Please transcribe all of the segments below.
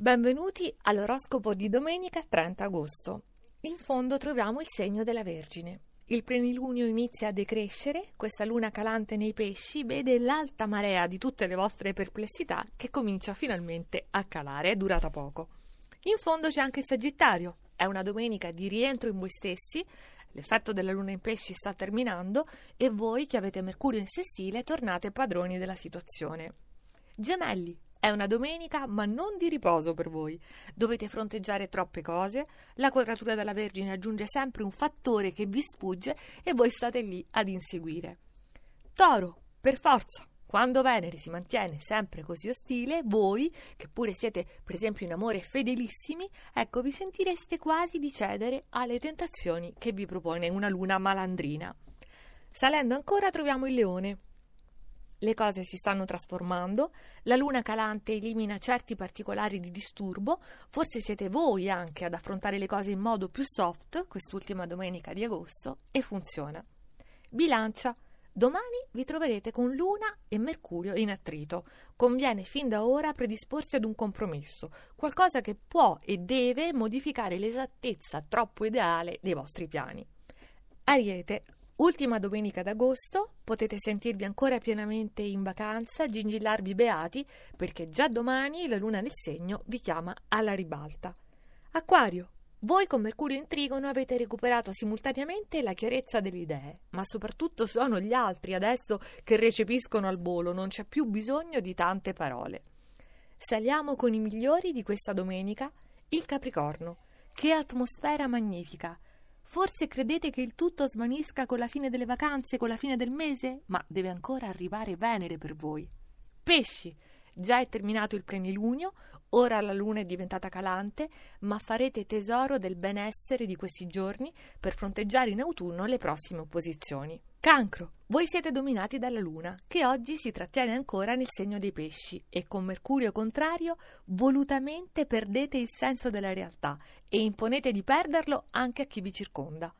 Benvenuti all'oroscopo di domenica 30 agosto. In fondo troviamo il segno della Vergine. Il plenilunio inizia a decrescere, questa luna calante nei pesci vede l'alta marea di tutte le vostre perplessità che comincia finalmente a calare, è durata poco. In fondo c'è anche il Sagittario, è una domenica di rientro in voi stessi, l'effetto della luna in pesci sta terminando e voi che avete Mercurio in sestile tornate padroni della situazione. Gemelli, è una domenica, ma non di riposo per voi. Dovete fronteggiare troppe cose, la quadratura della Vergine aggiunge sempre un fattore che vi sfugge e voi state lì ad inseguire. Toro, per forza, quando Venere si mantiene sempre così ostile, voi, che pure siete per esempio in amore fedelissimi, ecco vi sentireste quasi di cedere alle tentazioni che vi propone una luna malandrina. Salendo ancora troviamo il leone, le cose si stanno trasformando, la luna calante elimina certi particolari di disturbo, forse siete voi anche ad affrontare le cose in modo più soft quest'ultima domenica di agosto e funziona. Bilancia. Domani vi troverete con Luna e Mercurio in attrito. Conviene fin da ora predisporsi ad un compromesso, qualcosa che può e deve modificare l'esattezza troppo ideale dei vostri piani. Ariete, Ultima domenica d'agosto potete sentirvi ancora pienamente in vacanza, gingillarvi beati, perché già domani la luna nel segno vi chiama alla ribalta. Acquario, voi con Mercurio in trigono avete recuperato simultaneamente la chiarezza delle idee, ma soprattutto sono gli altri adesso che recepiscono al volo, non c'è più bisogno di tante parole. Saliamo con i migliori di questa domenica, il Capricorno. Che atmosfera magnifica! Forse credete che il tutto svanisca con la fine delle vacanze, con la fine del mese? Ma deve ancora arrivare Venere per voi. Pesci! Già è terminato il plenilunio, ora la luna è diventata calante, ma farete tesoro del benessere di questi giorni per fronteggiare in autunno le prossime opposizioni. Cancro, voi siete dominati dalla luna, che oggi si trattiene ancora nel segno dei pesci e con Mercurio contrario volutamente perdete il senso della realtà e imponete di perderlo anche a chi vi circonda.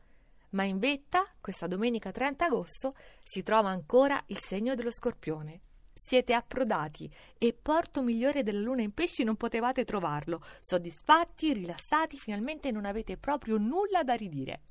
Ma in vetta, questa domenica 30 agosto, si trova ancora il segno dello scorpione. Siete approdati e porto migliore della luna in pesci non potevate trovarlo. Soddisfatti, rilassati, finalmente non avete proprio nulla da ridire.